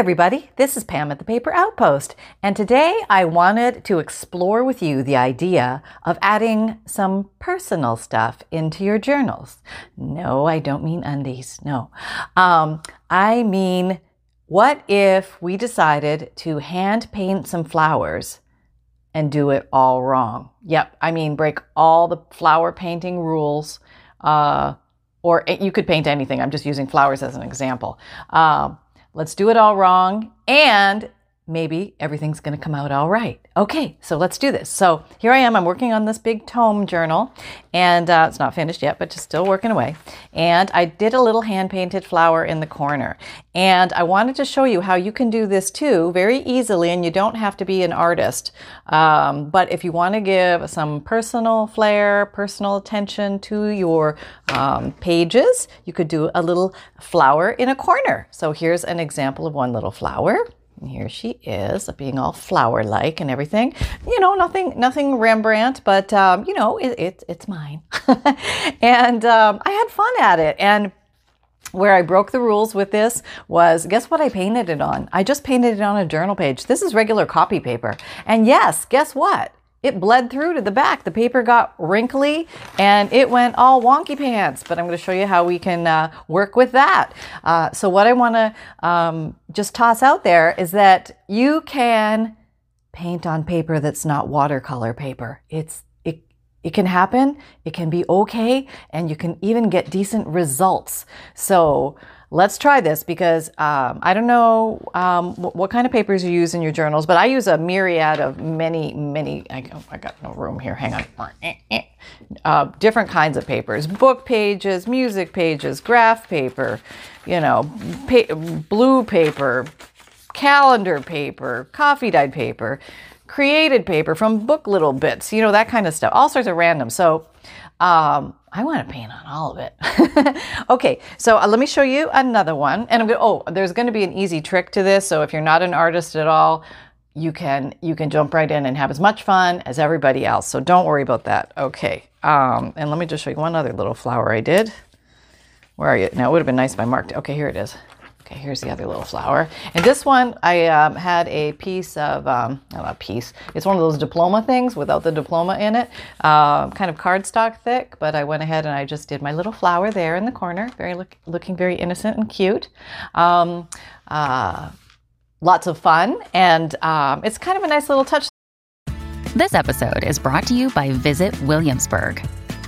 everybody, this is Pam at the Paper Outpost, and today I wanted to explore with you the idea of adding some personal stuff into your journals. No, I don't mean undies, no. Um, I mean, what if we decided to hand paint some flowers and do it all wrong? Yep, I mean, break all the flower painting rules. Uh, or you could paint anything. I'm just using flowers as an example. Um, Let's do it all wrong. And maybe everything's going to come out all right. Okay, so let's do this. So here I am. I'm working on this big tome journal, and uh, it's not finished yet, but just still working away. And I did a little hand painted flower in the corner. And I wanted to show you how you can do this too very easily, and you don't have to be an artist. Um, but if you want to give some personal flair, personal attention to your um, pages, you could do a little flower in a corner. So here's an example of one little flower. And here she is, being all flower-like and everything. You know, nothing, nothing Rembrandt, but um, you know, it, it it's mine. and um, I had fun at it. And where I broke the rules with this was guess what I painted it on? I just painted it on a journal page. This is regular copy paper. And yes, guess what? It bled through to the back. The paper got wrinkly and it went all wonky pants. But I'm going to show you how we can uh, work with that. Uh, so, what I want to um, just toss out there is that you can paint on paper that's not watercolor paper. It's it, it can happen. It can be okay, and you can even get decent results. So let's try this because um, I don't know um, what, kind of papers you use in your journals, but I use a myriad of many, many. I, oh, I got no room here. Hang on. Uh, different kinds of papers book pages, music pages, graph paper, you know, pa- blue paper, calendar paper, coffee dyed paper, created paper from book little bits, you know, that kind of stuff, all sorts of random. So, um, I want to paint on all of it. okay, so uh, let me show you another one. And I'm going oh, there's going to be an easy trick to this. So if you're not an artist at all, you can you can jump right in and have as much fun as everybody else. So don't worry about that. Okay. Um, and let me just show you one other little flower I did. Where are you? Now it would have been nice if I marked. Okay, here it is. Okay, here's the other little flower. And this one, I um, had a piece of, um, not a piece, it's one of those diploma things without the diploma in it, uh, kind of cardstock thick, but I went ahead and I just did my little flower there in the corner, very look, looking very innocent and cute. Um, uh, lots of fun, and um, it's kind of a nice little touch. This episode is brought to you by Visit Williamsburg.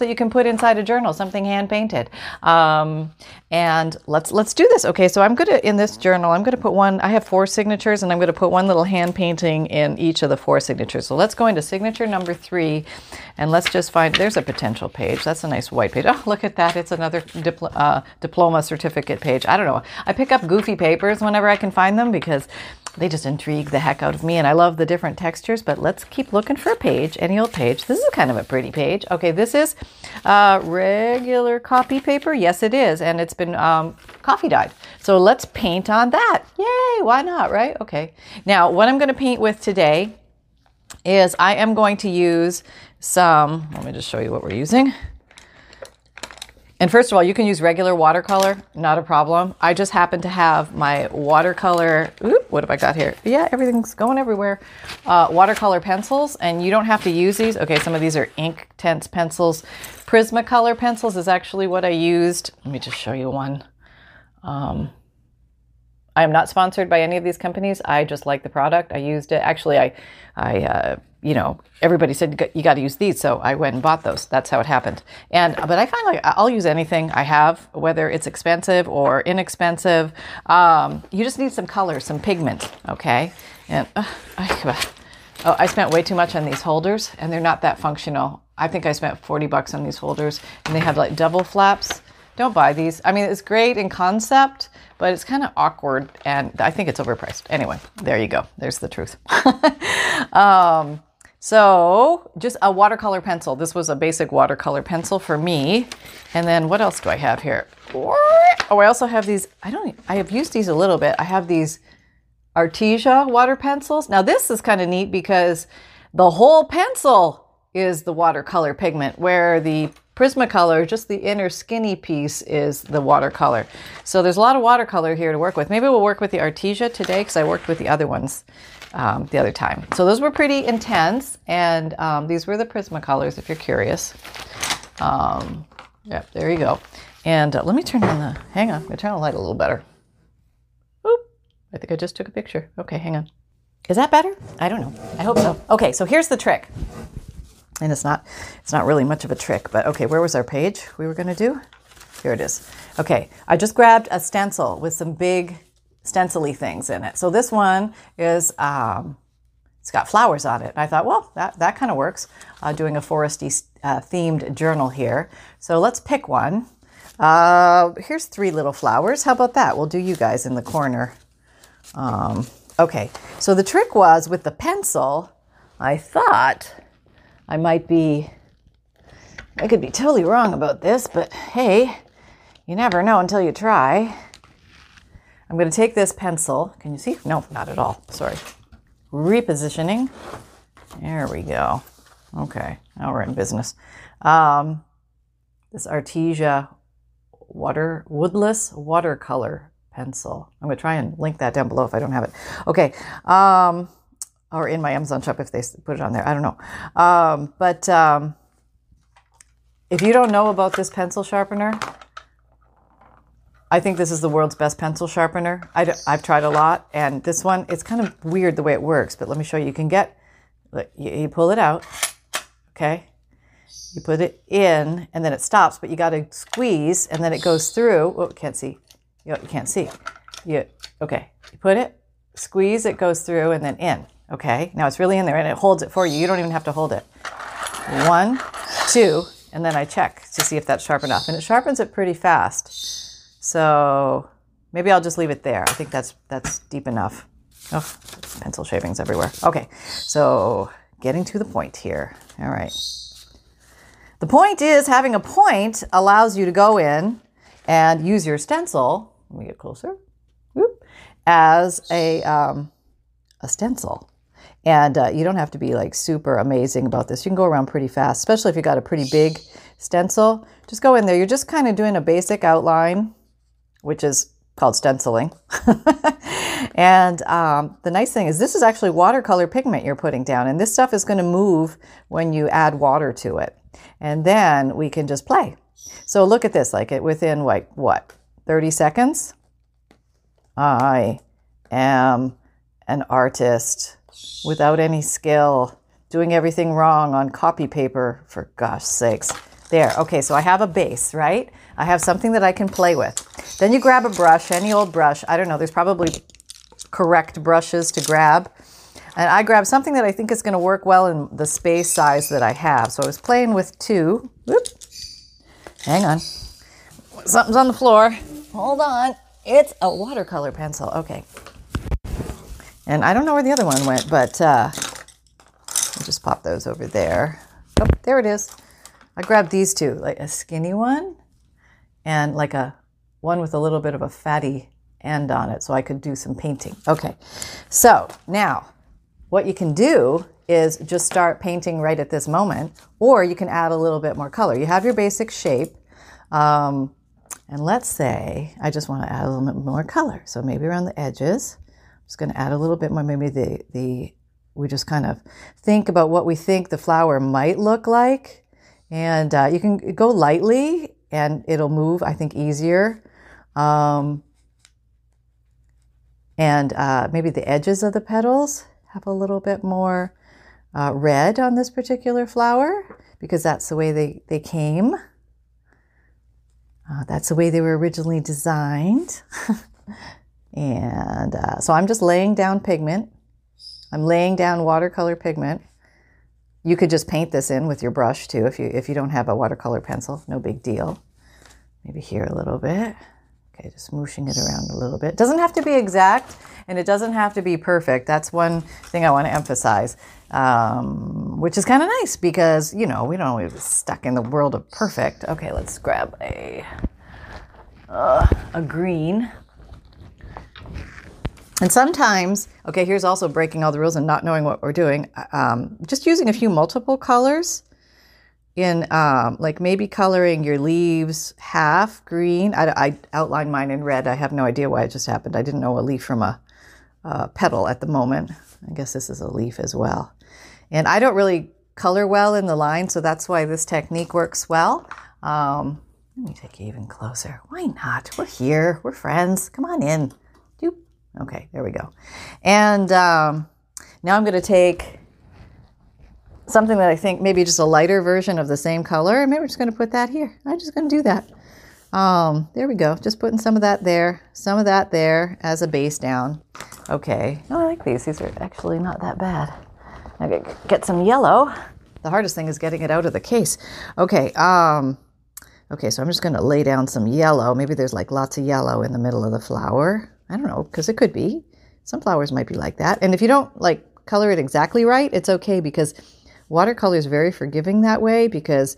that you can put inside a journal, something hand painted. Um, and let's let's do this. Okay, so I'm gonna in this journal, I'm gonna put one. I have four signatures, and I'm gonna put one little hand painting in each of the four signatures. So let's go into signature number three, and let's just find. There's a potential page. That's a nice white page. Oh, look at that! It's another dipl- uh, diploma certificate page. I don't know. I pick up goofy papers whenever I can find them because they just intrigue the heck out of me and I love the different textures, but let's keep looking for a page, any old page. This is kind of a pretty page. Okay, this is uh, regular copy paper. Yes, it is. And it's been um, coffee dyed. So let's paint on that. Yay, why not, right? Okay. Now, what I'm going to paint with today is I am going to use some, let me just show you what we're using. And first of all, you can use regular watercolor, not a problem. I just happen to have my watercolor, oop, what have I got here? Yeah, everything's going everywhere. Uh, watercolor pencils, and you don't have to use these. Okay, some of these are ink tense pencils. Prismacolor pencils is actually what I used. Let me just show you one. Um, I am not sponsored by any of these companies. I just like the product. I used it. Actually, I, I uh, you know, everybody said you got to use these, so I went and bought those. That's how it happened. And but I find like I'll use anything I have, whether it's expensive or inexpensive. Um, you just need some color, some pigment, okay? And uh, I, oh, I spent way too much on these holders, and they're not that functional. I think I spent forty bucks on these holders, and they have like double flaps. Don't buy these. I mean, it's great in concept, but it's kind of awkward, and I think it's overpriced. Anyway, there you go. There's the truth. um, So just a watercolor pencil. This was a basic watercolor pencil for me. And then what else do I have here? Oh, I also have these. I don't. I have used these a little bit. I have these Arteza water pencils. Now this is kind of neat because the whole pencil is the watercolor pigment, where the Prismacolor, just the inner skinny piece, is the watercolor. So there's a lot of watercolor here to work with. Maybe we'll work with the Arteza today because I worked with the other ones um, the other time. So those were pretty intense, and um, these were the Prismacolors if you're curious. Um, yep, there you go. And uh, let me turn on the, hang on, I'm to turn on the light a little better. Oop, I think I just took a picture. Okay, hang on. Is that better? I don't know. I hope so. Okay, so here's the trick and it's not it's not really much of a trick but okay where was our page we were going to do? Here it is. Okay i just grabbed a stencil with some big stencily things in it. So this one is um, it's got flowers on it. I thought well that, that kind of works uh, doing a foresty uh, themed journal here. So let's pick one. Uh, here's three little flowers. How about that? We'll do you guys in the corner. Um, okay. So the trick was with the pencil i thought I might be, I could be totally wrong about this, but hey, you never know until you try. I'm going to take this pencil. Can you see? No, not at all. Sorry. Repositioning. There we go. Okay, now we're in business. Um, this Arteza water woodless watercolor pencil. I'm going to try and link that down below if I don't have it. Okay. Um, or in my Amazon shop if they put it on there. I don't know. Um, but um, if you don't know about this pencil sharpener, I think this is the world's best pencil sharpener. I have tried a lot, and this one, it's kind of weird the way it works, but let me show you. You can get, you, you pull it out, okay? You put it in, and then it stops, but you got to squeeze, and then it goes through. Oh, can't see. You, you can't see. You, okay, you put it, squeeze, it goes through, and then in. Okay, now it's really in there and it holds it for you. You don't even have to hold it. One, two, and then I check to see if that's sharp enough. And it sharpens it pretty fast. So maybe I'll just leave it there. I think that's that's deep enough. Oh, pencil shavings everywhere. Okay, so getting to the point here. All right. The point is having a point allows you to go in and use your stencil. Let me get closer. Whoop, as a um, a stencil. And uh, you don't have to be like super amazing about this. You can go around pretty fast, especially if you got a pretty big stencil. Just go in there. You're just kind of doing a basic outline, which is called stenciling. and um, the nice thing is, this is actually watercolor pigment you're putting down, and this stuff is going to move when you add water to it. And then we can just play. So look at this, like it within like what, 30 seconds? I am an artist without any skill, doing everything wrong on copy paper, for gosh sakes. There, okay, so I have a base, right? I have something that I can play with. Then you grab a brush, any old brush. I don't know, there's probably correct brushes to grab. And I grab something that I think is going to work well in the space size that I have. So I was playing with two. Whoop. Hang on. Something's on the floor. Hold on. It's a watercolor pencil. Okay. And I don't know where the other one went, but uh, I'll just pop those over there. Oh, there it is. I grabbed these two, like a skinny one and like a one with a little bit of a fatty end on it so I could do some painting. Okay, so now what you can do is just start painting right at this moment, or you can add a little bit more color. You have your basic shape, um, and let's say I just want to add a little bit more color. So maybe around the edges just going to add a little bit more. Maybe the, the, we just kind of think about what we think the flower might look like. And uh, you can go lightly and it'll move, I think, easier. Um, and uh, maybe the edges of the petals have a little bit more uh, red on this particular flower because that's the way they, they came. Uh, that's the way they were originally designed. And uh, so I'm just laying down pigment. I'm laying down watercolor pigment. You could just paint this in with your brush too if you if you don't have a watercolor pencil, no big deal. Maybe here a little bit. Okay, just smooshing it around a little bit. Doesn't have to be exact and it doesn't have to be perfect. That's one thing I want to emphasize. um, which is kind of nice because, you know, we don't always stuck in the world of perfect. Okay, let's grab a, uh, a green. And sometimes, okay, here's also breaking all the rules and not knowing what we're doing. Um, just using a few multiple colors in um, like maybe coloring your leaves half green. I, I, outlined mine in red. I have no idea why it just happened. I didn't know a leaf from a, a petal at the moment. I guess this is a leaf as well. And I don't really color well in the line, so that's why this technique works well. Um, let me take you even closer. Why not? We're here. We're friends. Come on in. Okay, there we go. And um, now I'm going to take something that I think maybe just a lighter version of the same color. Maybe we're just going to put that here. I'm just going to do that. Um, there we go. Just putting some of that there, some of that there as a base down. Okay. Oh, I like these. These are actually not that bad. I get some yellow. The hardest thing is getting it out of the case. Okay. Um, okay. So I'm just going to lay down some yellow. Maybe there's like lots of yellow in the middle of the flower. I don't know because it could be. Some flowers might be like that. And if you don't like color it exactly right, it's okay because Watercolor is very forgiving that way because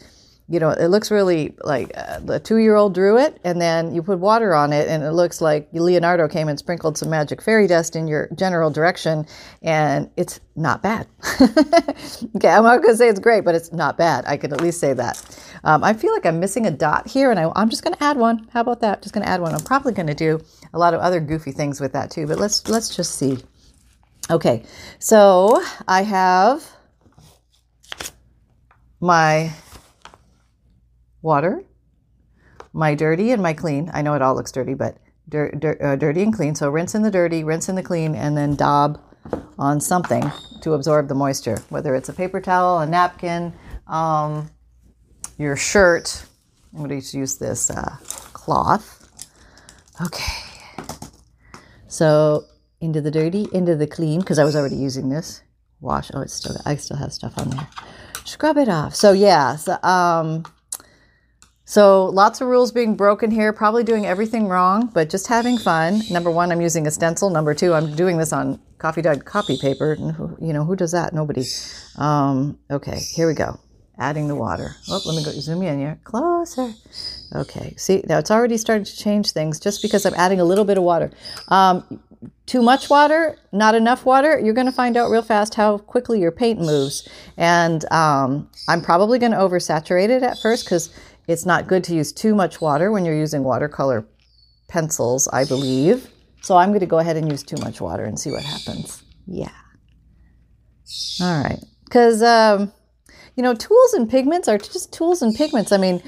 you know, it looks really like a two year old drew it, and then you put water on it, and it looks like Leonardo came and sprinkled some magic fairy dust in your general direction, and it's not bad. okay, I'm not to say it's great, but it's not bad. I could at least say that. Um, I feel like I'm missing a dot here, and I, I'm just to add one. How about that? Just to add one. I'm probably to do a lot of other goofy things with that too, but let's let's just see. Okay, so I have my water, my dirty and my clean. I know it all looks dirty, but dir- dir- uh, dirty and clean. So rinse in the dirty, rinse in the clean, and then daub on something to absorb the moisture, whether it's a paper towel, a napkin, um, your shirt. I'm going to use this uh, cloth. Okay. So into the dirty, into the clean, because I was already using this. Wash. Oh, it's still. I still have stuff on there scrub it off. So yeah, so, um, so lots of rules being broken here, probably doing everything wrong, but just having fun. Number one, I'm using a stencil. Number two, I'm doing this on coffee dyed copy paper. You know, who does that? Nobody. Um, okay, here we go. Adding the water. Oh, let me go zoom in here. Closer. Okay, see, now it's already starting to change things just because I'm adding a little bit of water. Um, too much water, not enough water, you're going to find out real fast how quickly your paint moves. And um, I'm probably going to oversaturate it at first because it's not good to use too much water when you're using watercolor pencils, I believe. So I'm going to go ahead and use too much water and see what happens. Yeah. All right. Because, um, you know, tools and pigments are just tools and pigments. I mean,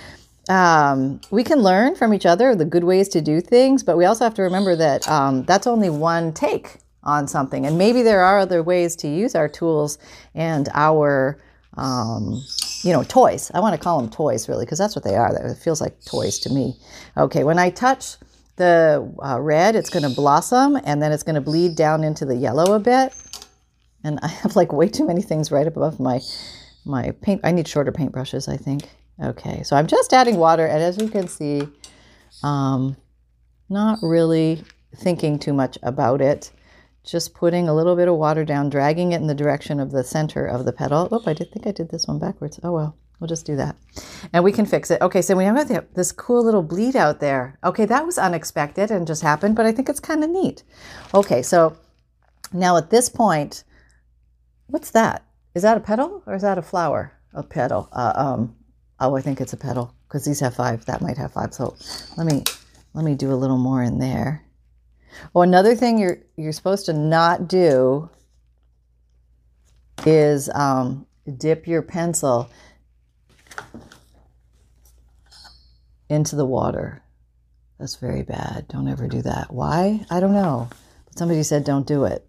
um, we can learn from each other the good ways to do things, but we also have to remember that um, that's only one take on something. And maybe there are other ways to use our tools and our, um, you know, toys. I want to call them toys really, because that's what they are. It feels like toys to me. Okay, when I touch the uh, red, it's going to blossom and then it's going to bleed down into the yellow a bit. And I have like way too many things right above my my paint. I need shorter paintbrushes, I think. Okay, so I'm just adding water, and as you can see, um, not really thinking too much about it. Just putting a little bit of water down, dragging it in the direction of the center of the petal. Oh, I did think I did this one backwards. Oh well, we'll just do that. And we can fix it. Okay, so we have this cool little bleed out there. Okay, that was unexpected and just happened, but I think it's kind of neat. Okay, so now at this point, what's that? Is that a petal or is that a flower? A petal. Uh, um, Oh, I think it's a petal because these have five. That might have five. So let me let me do a little more in there. Oh, another thing you're you're supposed to not do is um, dip your pencil into the water. That's very bad. Don't ever do that. Why? I don't know. But somebody said don't do it.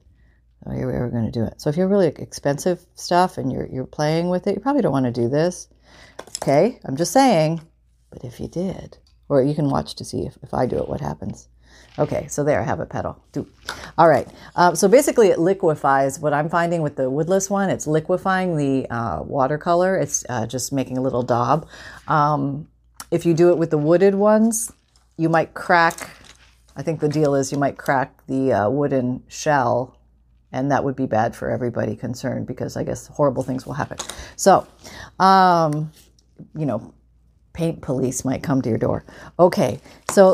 So you're ever going to do it. So if you're really expensive stuff and you're you're playing with it, you probably don't want to do this. Okay, I'm just saying, but if you did, or you can watch to see if, if I do it, what happens. Okay, so there I have a petal. Do. All right, um, so basically it liquefies. What I'm finding with the woodless one, it's liquefying the uh, watercolor. It's uh, just making a little daub. Um, if you do it with the wooded ones, you might crack. I think the deal is you might crack the uh, wooden shell and that would be bad for everybody concerned because I guess horrible things will happen. So, um, you know, paint police might come to your door. Okay, so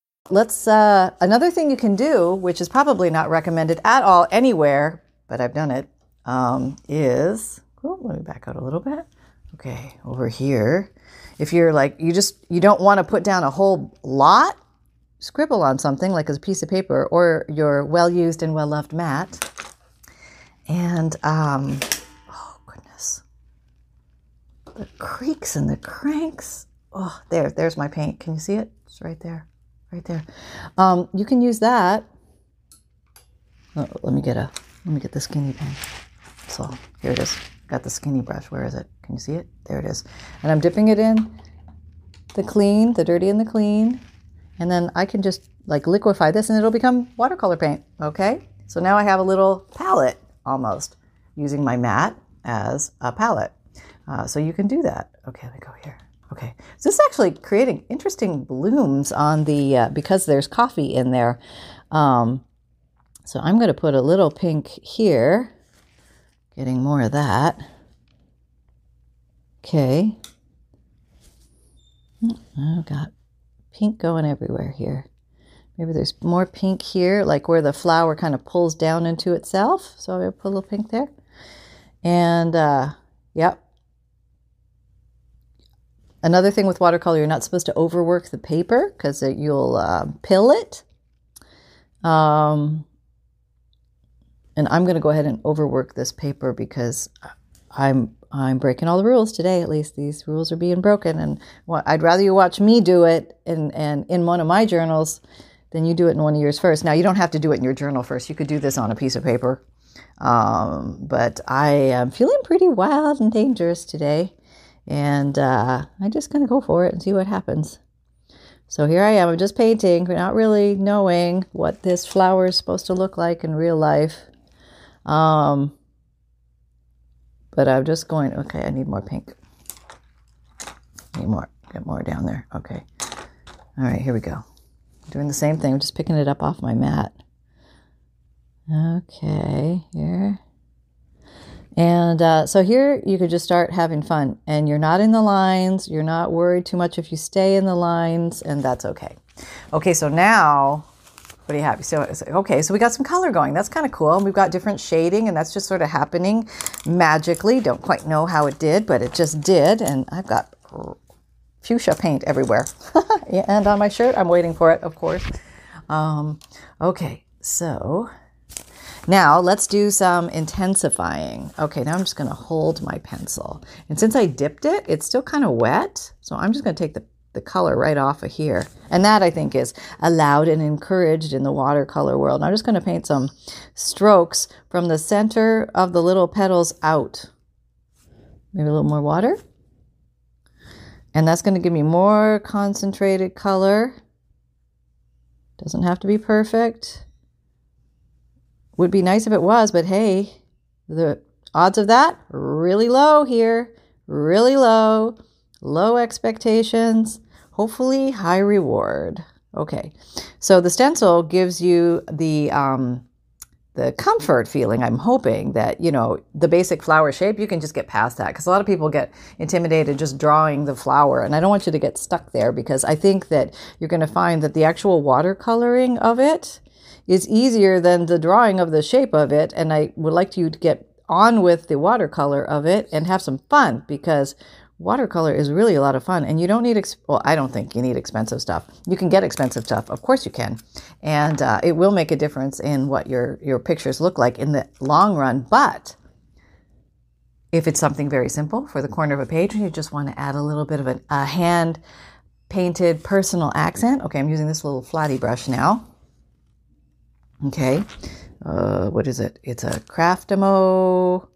Let's, uh, another thing you can do, which is probably not recommended at all anywhere, but I've done it, um, is, oh, let me back out a little bit. Okay, over here. If you're like, you just, you don't want to put down a whole lot, scribble on something like a piece of paper or your well used and well loved mat. And, um, oh goodness, the creaks and the cranks. Oh, there, there's my paint. Can you see it? It's right there right there. Um, you can use that. Oh, let me get a let me get the skinny pen. So here it is. Got the skinny brush. Where is it? Can you see it? There it is. And I'm dipping it in the clean, the dirty and the clean. And then I can just like liquefy this and it'll become watercolor paint. Okay? So now I have a little palette almost using my mat as a palette. Uh, so you can do that. Okay, let me go here. Okay, so this is actually creating interesting blooms on the, uh, because there's coffee in there. Um, so I'm going to put a little pink here, getting more of that. Okay. I've got pink going everywhere here. Maybe there's more pink here, like where the flower kind of pulls down into itself. So I'll put a little pink there. And, uh, yep, Another thing with watercolor, you're not supposed to overwork the paper because you'll uh, pill it. Um, and I'm going to go ahead and overwork this paper because I'm I'm breaking all the rules today. At least these rules are being broken, and well, I'd rather you watch me do it in and in one of my journals than you do it in one of yours first. Now you don't have to do it in your journal first. You could do this on a piece of paper, um, but I am feeling pretty wild and dangerous today. And uh, I'm just going to go for it and see what happens. So here I am, I'm just painting, not really knowing what this flower is supposed to look like in real life. Um, but I'm just going, okay, I need more pink. Need more, get more down there. Okay. All right, here we go. Doing the same thing, I'm just picking it up off my mat. Okay, here. And uh, so here you could just start having fun, and you're not in the lines, you're not worried too much if you stay in the lines, and that's okay. Okay, so now what do you have? So, okay, so we got some color going. That's kind of cool. And we've got different shading, and that's just sort of happening magically. Don't quite know how it did, but it just did. And I've got fuchsia paint everywhere. and on my shirt, I'm waiting for it, of course. Um, okay, so now let's do some intensifying. Okay, now I'm just going to hold my pencil. And since I dipped it, it's still kind of wet. So I'm just going to take the, the color right off of here. And that I think is allowed and encouraged in the watercolor world. And I'm just going to paint some strokes from the center of the little petals out. Maybe a little more water. And that's going to give me more concentrated color. Doesn't have to be perfect. Would be nice if it was, but hey, the odds of that really low here, really low, low expectations, hopefully high reward. Okay, so the stencil gives you the um, the comfort feeling. I'm hoping that you know the basic flower shape. You can just get past that because a lot of people get intimidated just drawing the flower, and I don't want you to get stuck there because I think that you're going to find that the actual watercoloring of it is easier than the drawing of the shape of it. And I would like you to get on with the watercolor of it and have some fun because watercolor is really a lot of fun and you don't need ex- well i don't think you need expensive stuff you can get expensive stuff of course you can and uh, it will make a difference in what your your pictures look like in the long run but if it's something very simple for the corner of a page and you just want to add a little bit of a, a hand painted personal accent okay i'm using this little flatty brush now Okay. uh, what is it? It's a craft demo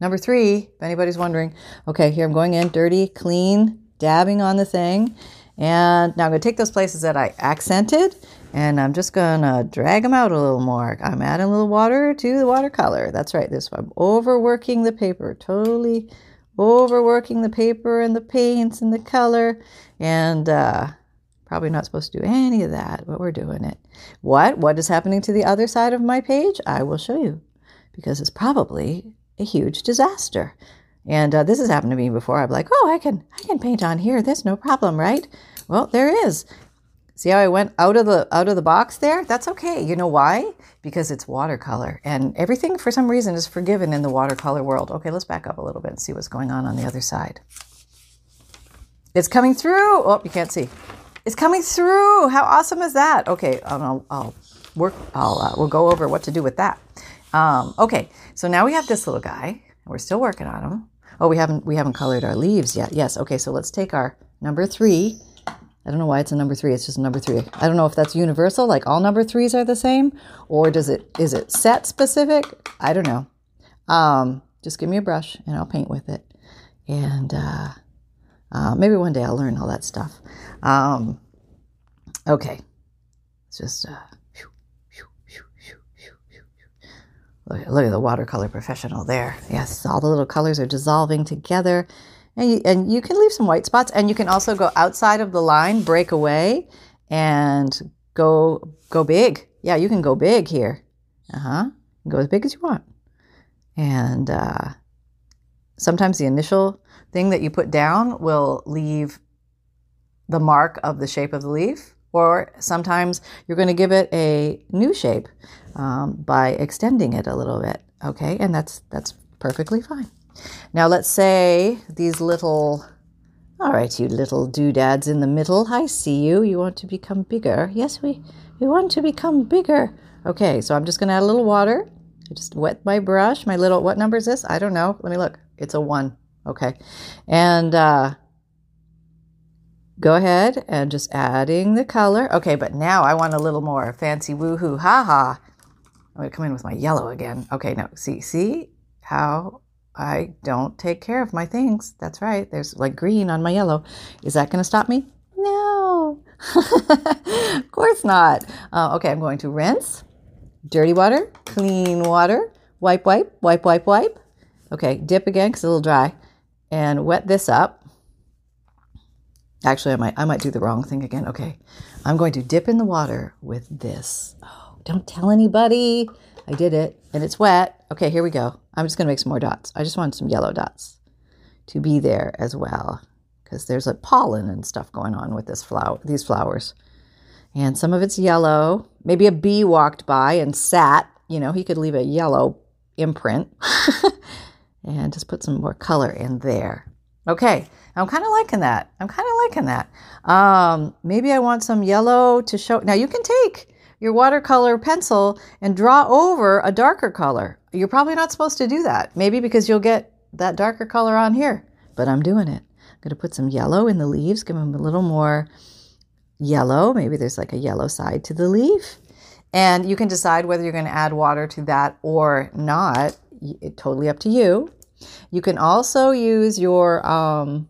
number three, if anybody's wondering. Okay, here I'm going in, dirty, clean, dabbing on the thing. And now I'm going to take those places that I accented and I'm just going to drag them out a little more. I'm adding a little water to the watercolor. That's right, this I'm overworking the paper, totally overworking the paper and the paints and the color. And uh, probably not supposed to do any of that, but we're doing it. What? What is happening to the other side of my page? I will show you because it's probably a huge disaster. And uh, this has happened to me before. I'm like, oh, I can, I can paint on here. There's no problem, right? Well, there is. See how I went out of the out of the box there? That's okay. You know why? Because it's watercolor, and everything for some reason is forgiven in the watercolor world. Okay, let's back up a little bit and see what's going on on the other side. It's coming through. Oh, you can't see. It's coming through. How awesome is that? Okay, I'll, I'll work. I'll uh, we'll go over what to do with that. Um, okay, so now we have this little guy. We're still working on him. Oh, we haven't we haven't colored our leaves yet. Yes. Okay, so let's take our number three. I don't know why it's a number three. It's just a number three. I don't know if that's universal, like all number threes are the same, or does it is it set specific? I don't know. Um, just give me a brush and I'll paint with it, and uh, uh, maybe one day I'll learn all that stuff. Um, okay, it's just. Uh, Look, at the watercolor professional there. Yes, all the little colors are dissolving together. And you, and you can leave some white spots and you can also go outside of the line, break away and go go big. Yeah, you can go big here. Uh-huh. Go as big as you want. And uh, sometimes the initial thing that you put down will leave the mark of the shape of the leaf, or sometimes you're going to give it a new shape um, by extending it a little bit. Okay, and that's that's perfectly fine. Now let's say these little, all right, you little doodads in the middle. I see you. You want to become bigger. Yes, we we want to become bigger. Okay, so I'm just going to add a little water. I just wet my brush. My little, what number is this? I don't know. Let me look. It's a one. Okay, and. uh go ahead and just adding the color. Okay, but now I want a little more fancy woohoo, ha ha. I'm gonna come in with my yellow again. Okay, no, see, see how I don't take care of my things. That's right. There's like green on my yellow. Is that gonna stop me? No, of course not. Uh, okay, I'm going to rinse, dirty water, clean water, wipe, wipe, wipe, wipe, wipe. Okay, dip again because it's a little dry, and wet this up. Actually, I might I might do the wrong thing again. Okay. I'm going to dip in the water with this. Oh, don't tell anybody. I did it and it's wet. Okay, here we go. I'm just going to make some more dots. I just want some yellow dots to be there as well because there's like pollen and stuff going on with this flower these flowers. And some of it's yellow. Maybe a bee walked by and sat, you know, he could leave a yellow imprint. and just put some more color in there. Okay, I'm kind of liking that. I'm kind of liking that. Um, maybe I want some yellow to show. Now you can take your watercolor pencil and draw over a darker color. You're probably not supposed to do that. Maybe because you'll get that darker color on here, but I'm doing it. I'm going to put some yellow in the leaves, give them a little more yellow. Maybe there's like a yellow side to the leaf. And you can decide whether you're going to add water to that or not. It, totally up to you. You can also use your um,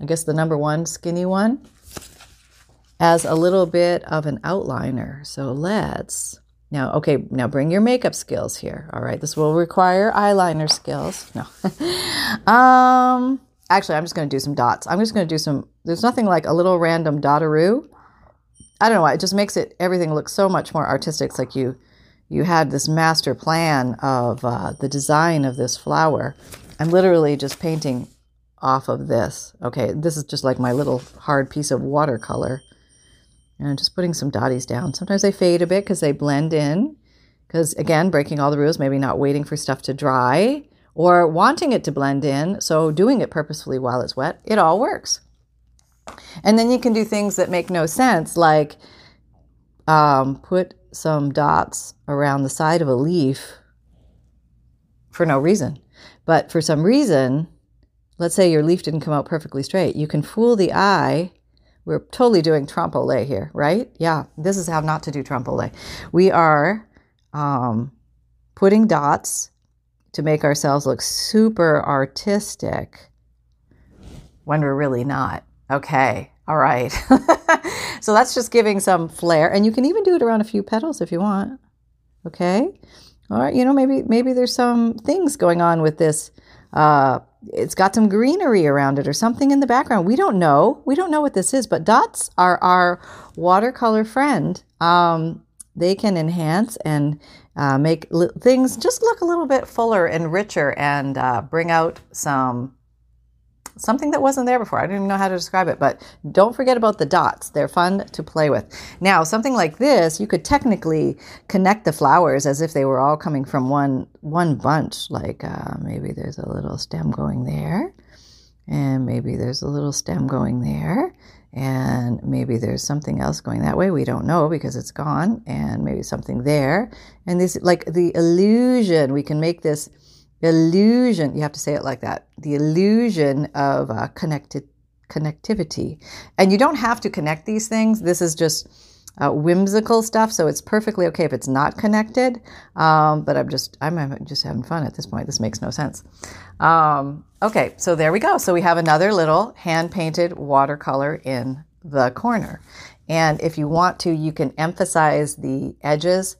I guess the number one skinny one, as a little bit of an outliner. So let's now, okay, now bring your makeup skills here. All right, this will require eyeliner skills. No. um, actually, I'm just going to do some dots. I'm just going to do some, there's nothing like a little random dotaroo. I don't know why, it just makes it, everything look so much more artistic. It's like you, you had this master plan of uh, the design of this flower. I'm literally just painting off of this. Okay, this is just like my little hard piece of watercolor. And I'm just putting some dotties down. Sometimes they fade a bit because they blend in. Because again, breaking all the rules, maybe not waiting for stuff to dry or wanting it to blend in. So doing it purposefully while it's wet, it all works. And then you can do things that make no sense, like um, put some dots around the side of a leaf for no reason. But for some reason, let's say your leaf didn't come out perfectly straight, you can fool the eye. We're totally doing trompe l'oeil here, right? Yeah, this is how not to do trompe l'oeil. We are um, putting dots to make ourselves look super artistic when we're really not. Okay, all right. so that's just giving some flair, and you can even do it around a few petals if you want. Okay, all right. You know, maybe maybe there's some things going on with this. Uh, it's got some greenery around it or something in the background. We don't know. We don't know what this is, but dots are our watercolor friend. Um, they can enhance and uh, make li- things just look a little bit fuller and richer and uh, bring out some something that wasn't there before. I don't even know how to describe it, but don't forget about the dots. They're fun to play with. Now, something like this, you could technically connect the flowers as if they were all coming from one one bunch. Like uh, maybe there's a little stem going there, and maybe there's a little stem going there, and maybe there's something else going that way. We don't know because it's gone, and maybe something there. And this, like the illusion, we can make this illusion you have to say it like that the illusion of uh, connected connectivity. And you don't have to connect these things. This is just uh, whimsical stuff so it's perfectly okay if it's not connected. Um, but i'm just i'm just having fun at this point. This makes no sense. Um, okay so there we go. So we have another little hand painted watercolor in the corner. And if you want to you can emphasize the edges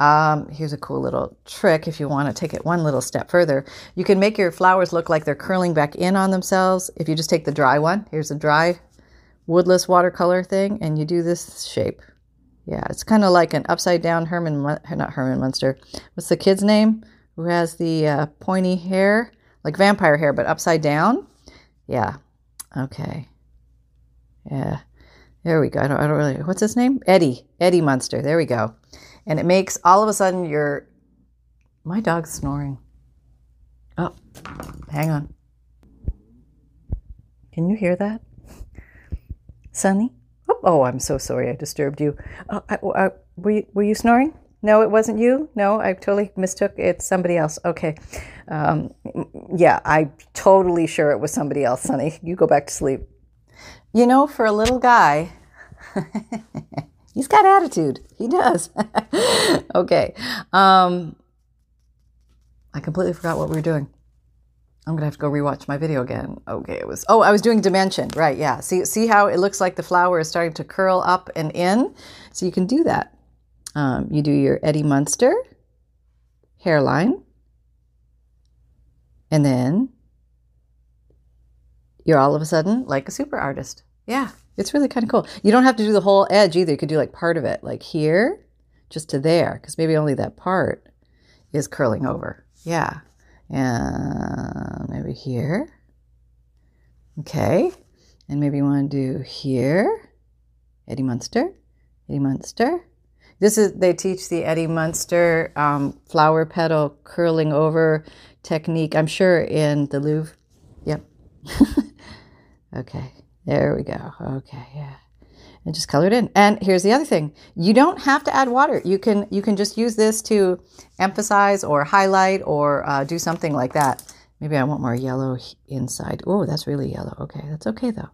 um, here's a cool little trick if you want to take it one little step further. You can make your flowers look like they're curling back in on themselves. If you just take the dry one, here's a dry woodless watercolor thing, and you do this shape. Yeah, it's kind of like an upside down Herman, not Herman Munster. What's the kid's name? Who has the uh, pointy hair, like vampire hair, but upside down? Yeah. Okay. Yeah. There we go. I don't, I don't really. What's his name? Eddie. Eddie Munster. There we go and it makes all of a sudden your my dog's snoring. Oh, hang on. Can you hear that? Sunny? Oh, oh I'm so sorry I disturbed you. Uh, I, I, were, you were you snoring? No, it wasn't you. No, I totally mistook. It's somebody else. Okay. Um, yeah, I'm totally sure it was somebody else, Sunny. You go back to sleep. You know, for a little guy, He's got attitude. He does. okay. Um, I completely forgot what we were doing. I'm gonna have to go rewatch my video again. Okay, it was oh, I was doing dimension, right? Yeah. See, see how it looks like the flower is starting to curl up and in. So you can do that. Um, you do your Eddie Munster hairline, and then you're all of a sudden like a super artist. Yeah, it's really kind of cool. You don't have to do the whole edge either. You could do like part of it, like here, just to there, because maybe only that part is curling over. Yeah. And maybe here. Okay. And maybe you want to do here. Eddie Munster. Eddie Munster. This is they teach the Eddie Munster um, flower petal curling over technique. I'm sure in the Louvre. Yep. okay. There we go. Okay, yeah. And just color it in. And here's the other thing. You don't have to add water. You can you can just use this to emphasize or highlight or uh, do something like that. Maybe I want more yellow inside. Oh, that's really yellow. Okay, that's okay though.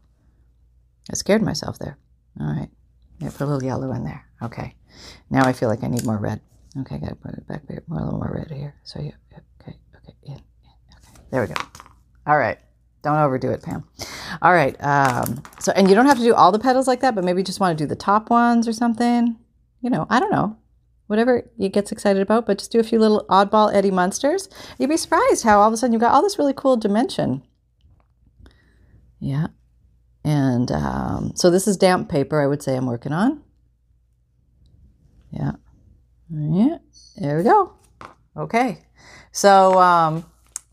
I scared myself there. All right. Yeah, put a little yellow in there. Okay. Now I feel like I need more red. Okay, I gotta put it back. More, a little more red here. So yeah, okay, okay, in, okay. There we go. All right. Don't overdo it, Pam. All right. Um, so, and you don't have to do all the petals like that, but maybe you just want to do the top ones or something. You know, I don't know. Whatever you gets excited about, but just do a few little oddball Eddie Munsters. You'd be surprised how all of a sudden you've got all this really cool dimension. Yeah. And um, so this is damp paper, I would say I'm working on. Yeah. Yeah. There we go. Okay. So um,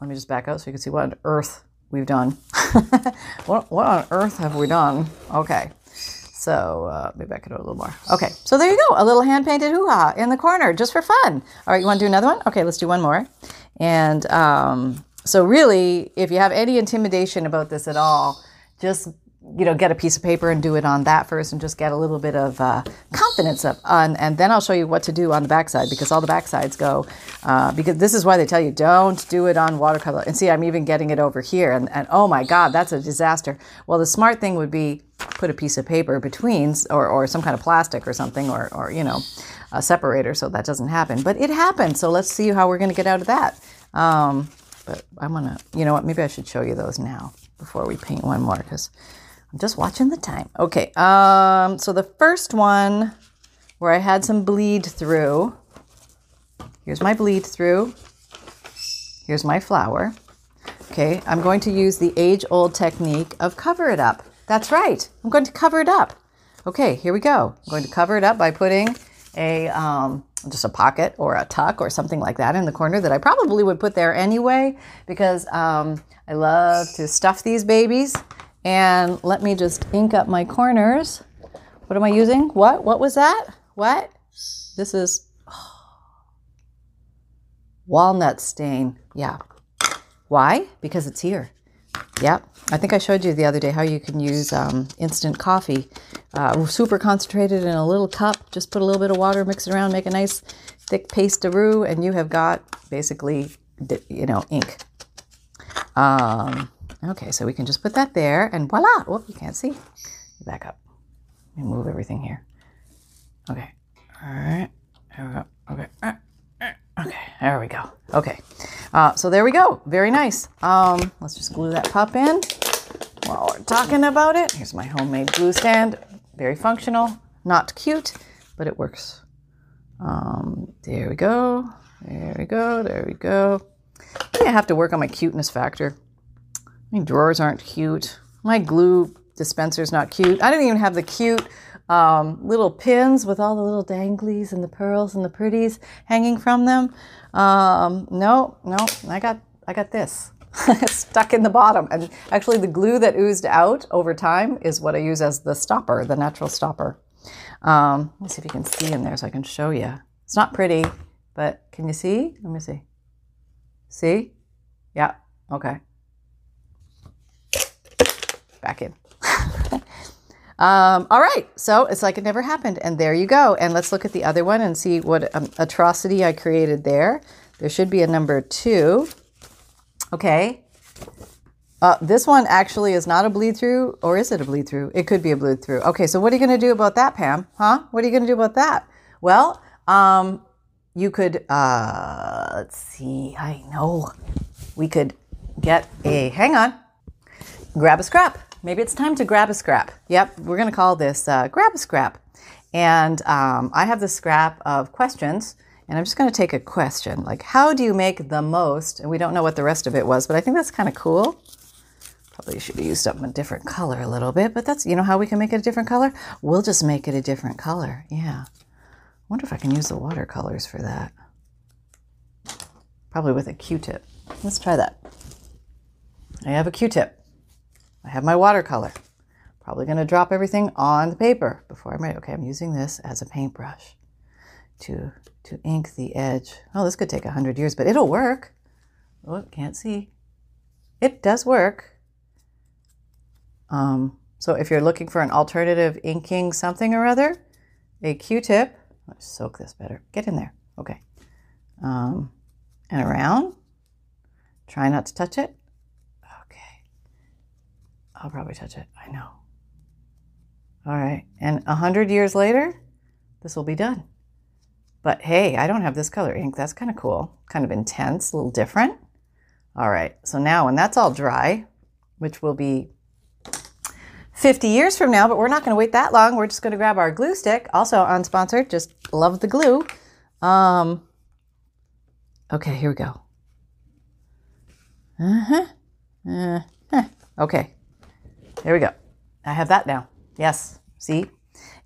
let me just back out so you can see what on earth we've done. what, what on earth have we done? Okay. So uh, maybe I could do a little more. Okay, so there you go, a little hand painted hoo ha in the corner just for fun. All right, you want to do another one? Okay, let's do one more. And um, so, really, if you have any intimidation about this at all, just you know, get a piece of paper and do it on that first and just get a little bit of uh, confidence up on, and then I'll show you what to do on the backside because all the backsides go, uh, because this is why they tell you don't do it on watercolor. And see, I'm even getting it over here and, and oh my God, that's a disaster. Well, the smart thing would be put a piece of paper between or, or some kind of plastic or something or, or, you know, a separator so that doesn't happen. But it happened. So let's see how we're going to get out of that. Um, but I'm going to, you know what, maybe I should show you those now before we paint one more because I'm just watching the time. Okay, um, so the first one where I had some bleed through, here's my bleed through, here's my flower. Okay, I'm going to use the age old technique of cover it up. That's right, I'm going to cover it up. Okay, here we go. I'm going to cover it up by putting a um, just a pocket or a tuck or something like that in the corner that I probably would put there anyway because um, I love to stuff these babies and let me just ink up my corners. What am I using? What? What was that? What? This is oh, walnut stain. Yeah. Why? Because it's here. Yep. I think I showed you the other day how you can use um, instant coffee, uh, super concentrated in a little cup. Just put a little bit of water, mix it around, make a nice thick paste de roux, and you have got basically, you know, ink. Um, Okay, so we can just put that there and voila. Whoop, you can't see. Back up. Let me move everything here. Okay. All right. There we go. Okay. Uh, uh, okay. There we go. Okay. Uh, so there we go. Very nice. Um, let's just glue that pup in while we're talking about it. Here's my homemade glue stand. Very functional. Not cute, but it works. Um, there we go. There we go. There we go. I have to work on my cuteness factor. My drawers aren't cute. My glue dispenser's not cute. I don't even have the cute um, little pins with all the little danglies and the pearls and the pretties hanging from them. Um, no, no, I got I got this stuck in the bottom. And actually, the glue that oozed out over time is what I use as the stopper, the natural stopper. Um, let me see if you can see in there so I can show you. It's not pretty, but can you see? Let me see. See? Yeah. Okay back in. um, all right, so it's like it never happened. And there you go. And let's look at the other one and see what um, atrocity I created there. There should be a number two. Okay. Uh, this one actually is not a bleed through, or is it a bleed through? It could be a bleed through. Okay, so what are you going to do about that, Pam? Huh? What are you going to do about that? Well, um, you could, uh, let's see, I know. We could get a, hang on, grab a scrap. Maybe it's time to grab a scrap. Yep, we're going to call this uh, grab a scrap. And um, I have the scrap of questions, and I'm just going to take a question like, how do you make the most? And we don't know what the rest of it was, but I think that's kind of cool. Probably should have used up a different color a little bit, but that's, you know, how we can make it a different color? We'll just make it a different color. Yeah. I wonder if I can use the watercolors for that. Probably with a Q-tip. Let's try that. I have a Q-tip. I have my watercolor. Probably going to drop everything on the paper before I'm ready. Okay, I'm using this as a paintbrush to to ink the edge. Oh, this could take a hundred years, but it'll work. Oh, can't see. It does work. Um, so if you're looking for an alternative inking something or other, a Q-tip. Let's soak this better. Get in there. Okay. Um, and around. Try not to touch it. I'll probably touch it. I know. All right. And a hundred years later, this will be done. But hey, I don't have this color ink. That's kind of cool. Kind of intense, a little different. All right. So now when that's all dry, which will be 50 years from now, but we're not going to wait that long. We're just going to grab our glue stick, also unsponsored. Just love the glue. Um, okay, here we go. Uh-huh. Uh-huh. Okay. There we go. I have that now. Yes. See?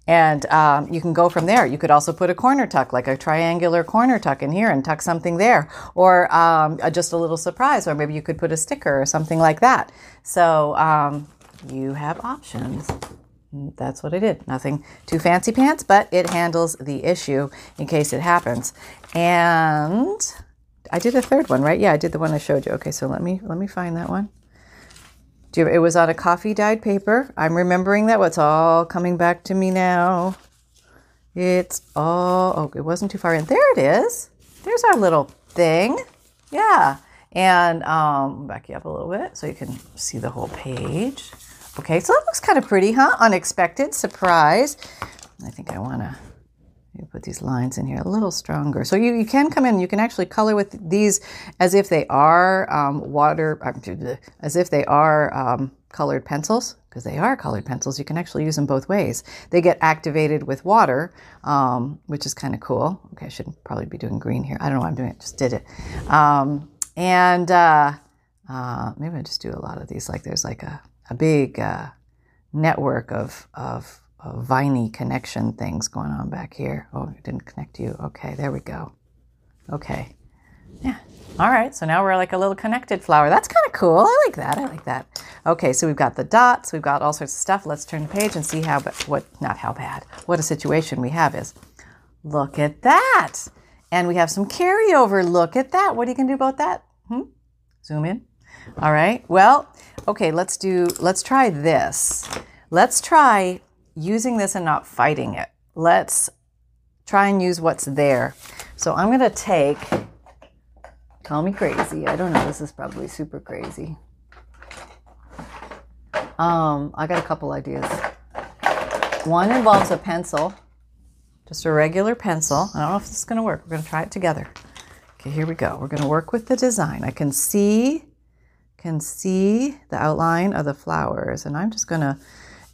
And um, you can go from there. You could also put a corner tuck, like a triangular corner tuck in here and tuck something there, or um, just a little surprise, or maybe you could put a sticker or something like that. So um, you have options. That's what I did. Nothing too fancy pants, but it handles the issue in case it happens. And I did a third one, right? Yeah, I did the one I showed you. Okay, so let me let me find that one Do- It was on a coffee dyed paper. I'm remembering that. What's all coming back to me now? It's all, oh, it wasn't too far in. There it is. There's our little thing. Yeah. And um, back you up a little bit so you can see the whole page. Okay, so that looks kind of pretty, huh? Unexpected, surprise. I think I want to put these lines in here a little stronger. So you, you can come in, you can actually color with these as if they are um, water, uh, as if they are um, colored pencils, because they are colored pencils. You can actually use them both ways. They get activated with water, um, which is kind of cool. Okay, I should probably be doing green here. I don't know why I'm doing it, just did it. Um, and uh, uh, maybe I just do a lot of these. Like there's like a, a big uh, network of, of, of viney connection things going on back here. Oh, it didn't connect you. Okay, there we go. Okay. Yeah. All right. So now we're like a little connected flower. That's kind of cool. I like that. I like that. Okay. So we've got the dots. We've got all sorts of stuff. Let's turn the page and see how, what, not how bad, what a situation we have is. Look at that. And we have some carryover. Look at that. What are you going to do about that? Hmm? Zoom in. All right. Well, okay, let's do, let's try this. Let's try using this and not fighting it. Let's try and use what's there. So I'm going to take, call me crazy. I don't know. This is probably super crazy. Um, I got a couple ideas. One involves a pencil, just a regular pencil. I don't know if this is going to work. We're going to try it together. Okay, here we go. We're going to work with the design. I can see can see the outline of the flowers and I'm just going to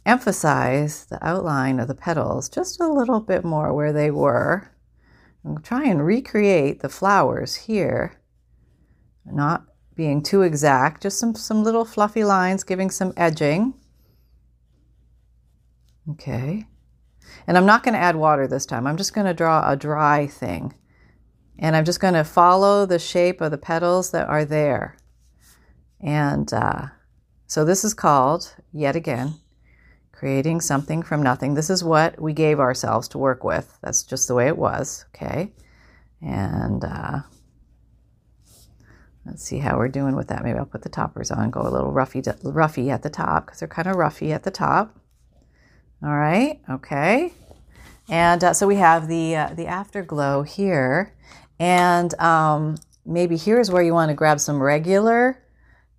emphasize the outline of the petals just a little bit more where they were. And try and recreate the flowers here, not being too exact, just some, some little fluffy lines giving some edging. Okay. And I'm not going to add water this time. I'm just going to draw a dry thing. And I'm just going to follow the shape of the petals that are there. And uh, so this is called, yet again, creating something from nothing. This is what we gave ourselves to work with. That's just the way it was, okay? And uh, let's see how we're doing with that. Maybe I'll put the toppers on, go a little roughy, roughy at the top because they're kind of roughy at the top. All right, okay. And uh, so we have the, uh, the afterglow here. And um, maybe here's where you want to grab some regular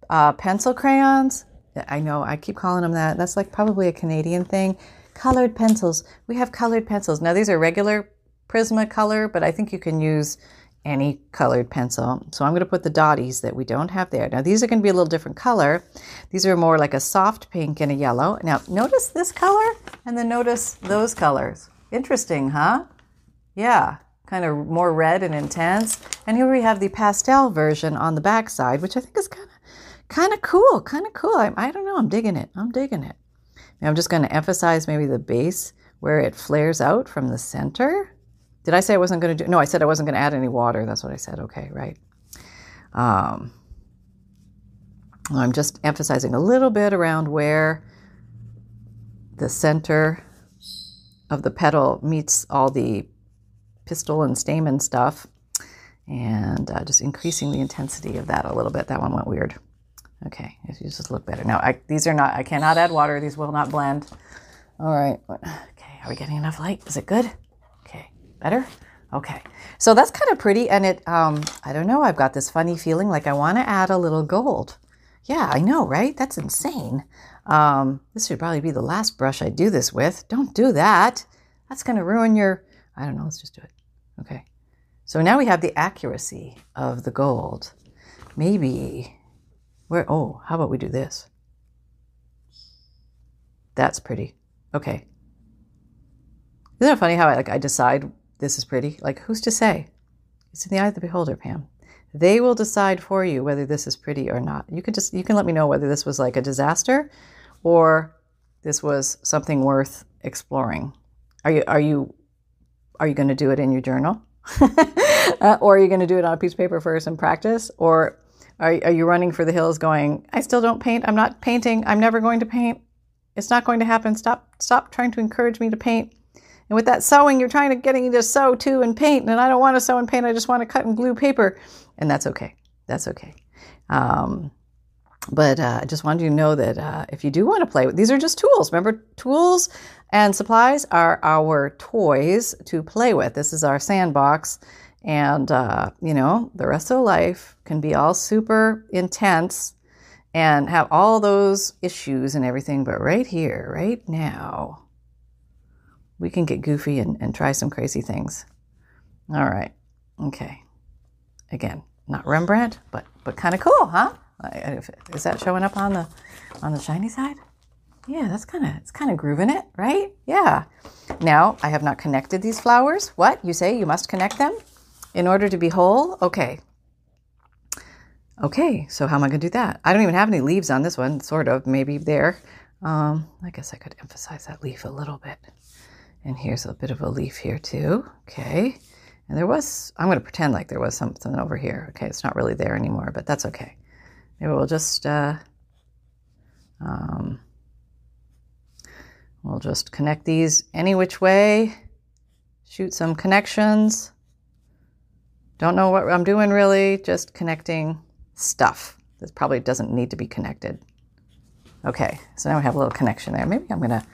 uh, pencil crayons. I know I keep calling them that. That's like probably a Canadian thing. Colored pencils. We have colored pencils. Now these are regular Prismacolor, but I think you can use any colored pencil. So I'm going to put the dotties that we don't have there. Now these are going to be a little different color. These are more like a soft pink and a yellow. Now notice this color and then notice those colors. Interesting, huh? Yeah, kind of more red and intense. And here we have the pastel version on the back side, which I think is kind of kind of cool, kind of cool. I, I don't know. I'm digging it. I'm digging it. And I'm just going to emphasize maybe the base where it flares out from the center. Did I say I wasn't going to do? No, I said I wasn't going to add any water. That's what I said. Okay, right. Um, I'm just emphasizing a little bit around where the center of the petal meets all the pistil and stamen stuff and uh, just increasing the intensity of that a little bit. That one went weird. Okay, you just look better. Now, I, these are not, I cannot add water. These will not blend. All right. Okay, are we getting enough light? Is it good? Okay, better? Okay, so that's kind of pretty. And it, um, I don't know, I've got this funny feeling like I want to add a little gold. Yeah, I know, right? That's insane. Um, this should probably be the last brush I do this with. Don't do that. That's going to ruin your, I don't know, let's just do it. Okay. So now we have the accuracy of the gold. Maybe where, oh, how about we do this? That's pretty. Okay. Isn't it funny how I, like, I decide this is pretty? Like, who's to say? It's in the eye of the beholder, Pam. They will decide for you whether this is pretty or not. You can just, you can let me know whether this was like a disaster or this was something worth exploring. Are you, are you, are you going to do it in your journal? uh, or are you going to do it on a piece of paper first and practice? Or are, are you running for the hills going, I still don't paint. I'm not painting. I'm never going to paint. It's not going to happen. Stop, stop trying to encourage me to paint. And with that sewing, you're trying to getting me to sew too and paint. And I don't want to sew and paint. I just want to cut and glue paper. And that's okay. That's okay. Um, but uh, I just wanted you to know that uh, if you do want to play with these are just tools. Remember, tools and supplies are our toys to play with. This is our sandbox, and uh, you know the rest of life can be all super intense and have all those issues and everything. But right here, right now, we can get goofy and, and try some crazy things. All right, okay. Again, not Rembrandt, but but kind of cool, huh? Is that showing up on the on the shiny side? Yeah, that's kind of it's kind of grooving it, right? Yeah. Now I have not connected these flowers. What you say? You must connect them in order to be whole. Okay. Okay. So how am I going to do that? I don't even have any leaves on this one. Sort of, maybe there. Um, I guess I could emphasize that leaf a little bit. And here's a bit of a leaf here too. Okay. And there was, I'm going to pretend like there was something over here. Okay, it's not really there anymore, but that's okay. Maybe we'll just, uh, um, we'll just connect these any which way, shoot some connections. Don't know what I'm doing really, just connecting stuff that probably doesn't need to be connected. Okay, so now we have a little connection there. Maybe I'm gonna,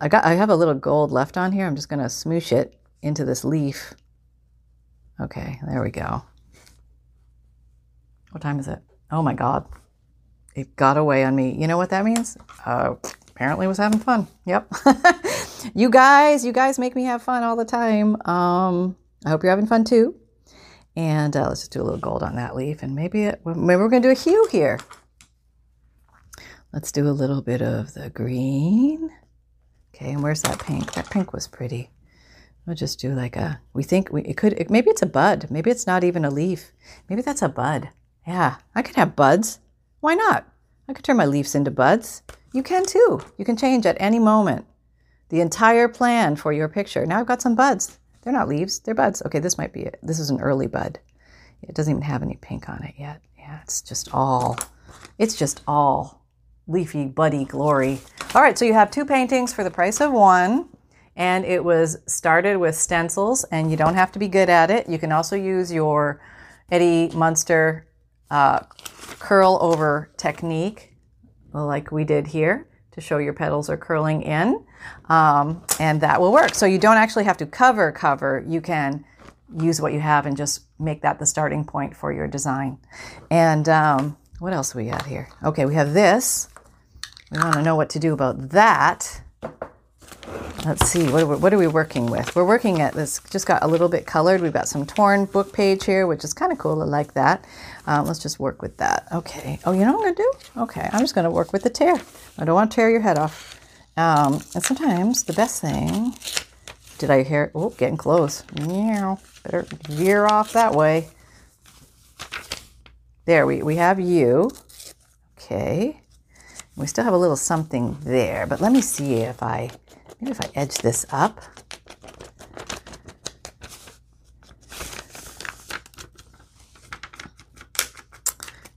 I got, I have a little gold left on here. I'm just gonna smoosh it into this leaf. Okay, there we go. What time is it? Oh my God. It got away on me. You know what that means? Uh, apparently was having fun. Yep. you guys, you guys make me have fun all the time. Um, I hope you're having fun too. And uh, let's just do a little gold on that leaf. And maybe, it, maybe we're going to do a hue here. Let's do a little bit of the green. Okay, and where's that pink? That pink was pretty. We'll just do like a, we think we, it could, it, maybe it's a bud. Maybe it's not even a leaf. Maybe that's a bud. Yeah, I could have buds. Why not? I could turn my leaves into buds. You can too. You can change at any moment the entire plan for your picture. Now I've got some buds. They're not leaves, they're buds. Okay, this might be it. This is an early bud. It doesn't even have any pink on it yet. Yeah, it's just all, it's just all leafy, buddy glory. All right, so you have two paintings for the price of one and it was started with stencils and you don't have to be good at it you can also use your eddie munster uh, curl over technique like we did here to show your petals are curling in um, and that will work. So you don't actually have to cover cover. You can use what you have and just make that the starting point for your design. And um, what else we got here? Okay we have this. We want to know what to do about that let's see, what are, we, what are we working with? We're working at this, just got a little bit colored. We've got some torn book page here, which is kind of cool. I like that. Um, let's just work with that. Okay. Oh, you know what I'm going to do? Okay. I'm just going to work with the tear. I don't want to tear your head off. Um, and sometimes the best thing, did I hear? Oh, getting close. Yeah, better veer off that way. There, we, we have you. Okay. We still have a little something there, but let me see if I Maybe if I edge this up.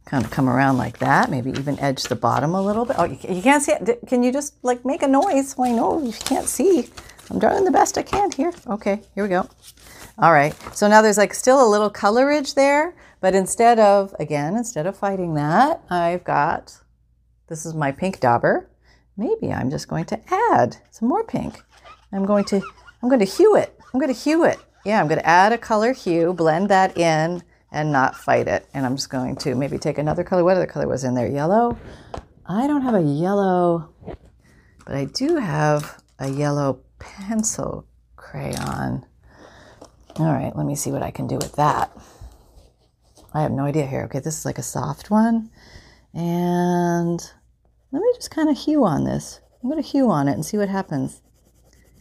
Kind of come around like that. Maybe even edge the bottom a little bit. Oh, you, you can't see it. Can you just like make a noise? Well, I know you can't see. I'm doing the best I can here. Okay, here we go. All right. So now there's like still a little colorage there, but instead of, again, instead of fighting that, I've got, this is my pink dauber maybe I'm just going to add some more pink. I'm going to, I'm going to hue it. I'm going to hue it. Yeah, I'm going to add a color hue, blend that in, and not fight it. And I'm just going to maybe take another color. What other color was in there? Yellow? I don't have a yellow, but I do have a yellow pencil crayon. All right, let me see what I can do with that. I have no idea here. Okay, this is like a soft one. And let me just kind of hue on this. I'm going to hue on it and see what happens.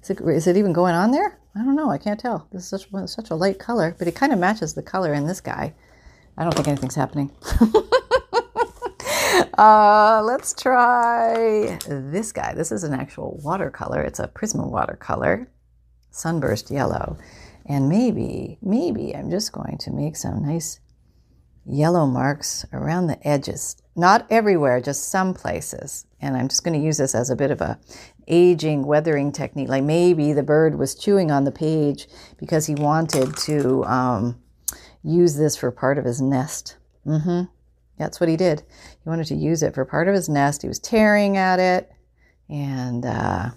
Is it, is it even going on there? I don't know. I can't tell. This is such, such a light color, but it kind of matches the color in this guy. I don't think anything's happening. uh, let's try this guy. This is an actual watercolor. It's a Prisma watercolor, sunburst yellow. And maybe, maybe I'm just going to make some nice yellow marks around the edges. Not everywhere, just some places. And I'm just going to use this as a bit of a aging weathering technique. Like maybe the bird was chewing on the page because he wanted to um, use this for part of his nest. Mm-hmm. That's what he did. He wanted to use it for part of his nest. He was tearing at it. And uh,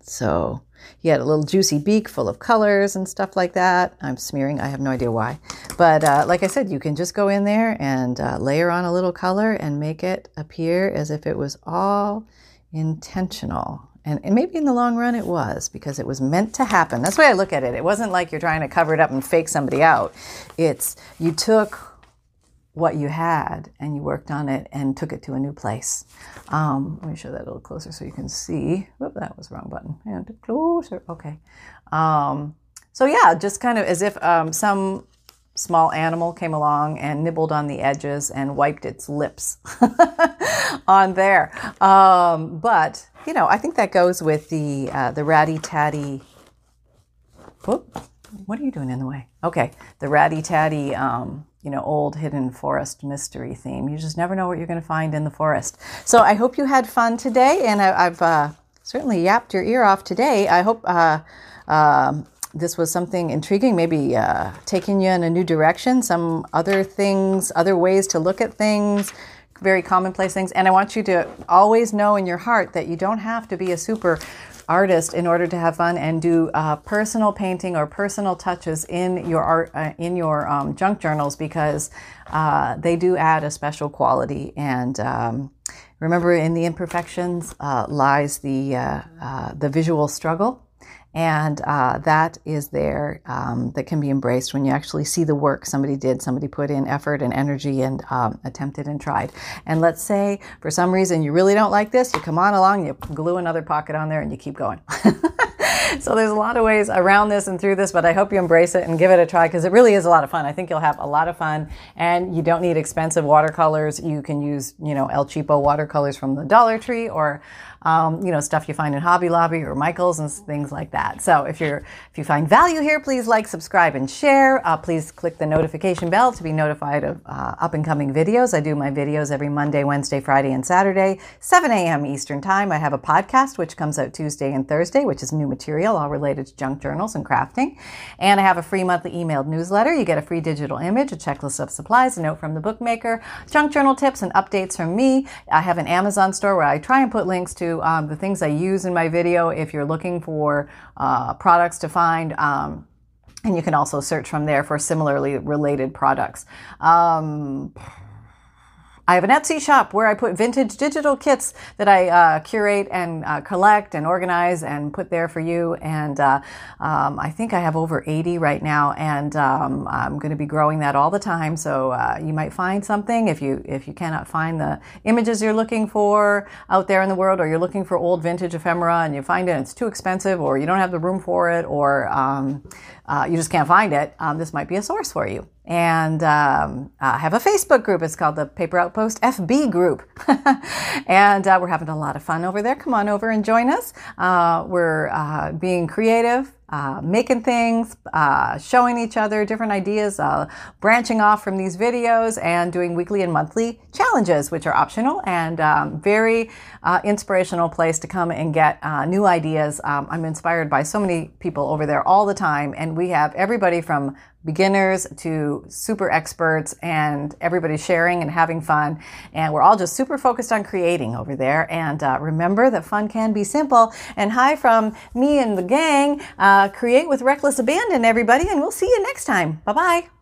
so he had a little juicy beak full of colors and stuff like that. I'm smearing, I have no idea why. But uh, like I said, you can just go in there and uh, layer on a little color and make it appear as if it was all intentional. And, and maybe in the long run it was because it was meant to happen. That's the way I look at it. It wasn't like you're trying to cover it up and fake somebody out. It's you took what you had and you worked on it and took it to a new place. Um, let me show that a little closer so you can see. Whoop, that was the wrong button. And closer. Okay. Um, so yeah, just kind of as if um, some small animal came along and nibbled on the edges and wiped its lips on there. Um, but you know, I think that goes with the uh, the ratty tatty. Whoop! What are you doing in the way? Okay, the ratty tatty. Um, you know, old hidden forest mystery theme. You just never know what you're going to find in the forest. So I hope you had fun today, and I, have uh, certainly yapped your ear off today. I hope uh, uh, this was something intriguing, maybe uh, taking you in a new direction, some other things, other ways to look at things. Very commonplace things. And I want you to always know in your heart that you don't have to be a super artist in order to have fun and do uh, personal painting or personal touches in your art uh, in your um, junk journals because uh, they do add a special quality and um, remember in the imperfections uh, lies the uh, uh, the visual struggle and uh, that is there um, that can be embraced when you actually see the work somebody did. Somebody put in effort and energy and um, attempted and tried. And let's say for some reason you really don't like this you come on along you glue another pocket on there and you keep going. So there's a lot of ways around this and through this but i hope you embrace it and give it a try because it really is a lot of fun. I think you'll have a lot of fun. And you don't need expensive watercolors. You can use you know el cheapo watercolors from the dollar tree or um, you know, stuff you find in Hobby Lobby or Michaels and things like that. So if you're if you find value here, please like, subscribe, and share. Uh, please click the notification bell to be notified of uh, up and coming videos. I do my videos every Monday, Wednesday, Friday, and Saturday, 7 a.m. Eastern Time. I have a podcast which comes out Tuesday and Thursday, which is new material, all related to junk journals and crafting. And I have a free monthly emailed newsletter. You get a free digital image, a checklist of supplies, a note from the bookmaker, junk journal tips, and updates from me. I have an Amazon store where I try and put links to um, the things I use in my video if you're looking for uh, products to find. Um, and you can also search from there for similarly related products. Um, I have an Etsy shop where I put vintage digital kits that I uh, curate and uh, collect and organize and put there for you. And uh, um, I think I have over 80 right now, and um, I'm going to be growing that all the time. So uh, you might find something if you if you cannot find the images you're looking for out there in the world, or you're looking for old vintage ephemera and you find it and it's too expensive, or you don't have the room for it, or um, uh, you just can't find it. Um, this might be a source for you and um, I have a Facebook group. It's called the Paper Outpost FB group. and uh, we're having a lot of fun over there. Come on over and join us. Uh, we're uh, being creative, uh, making things, uh, showing each other different ideas, uh, branching off from these videos, and doing weekly and monthly challenges, which are optional and um, very inspirational place to come and get new ideas. Um, I'm inspired by so many people over there all the time, and we have everybody from beginners to super experts and everybody sharing and having fun. And we're all just super focused on creating over there. And uh, remember that fun can be simple. And hi from me and the gang. Uh, Uh, create with reckless abandon, everybody. And we'll see you next time. Bye bye.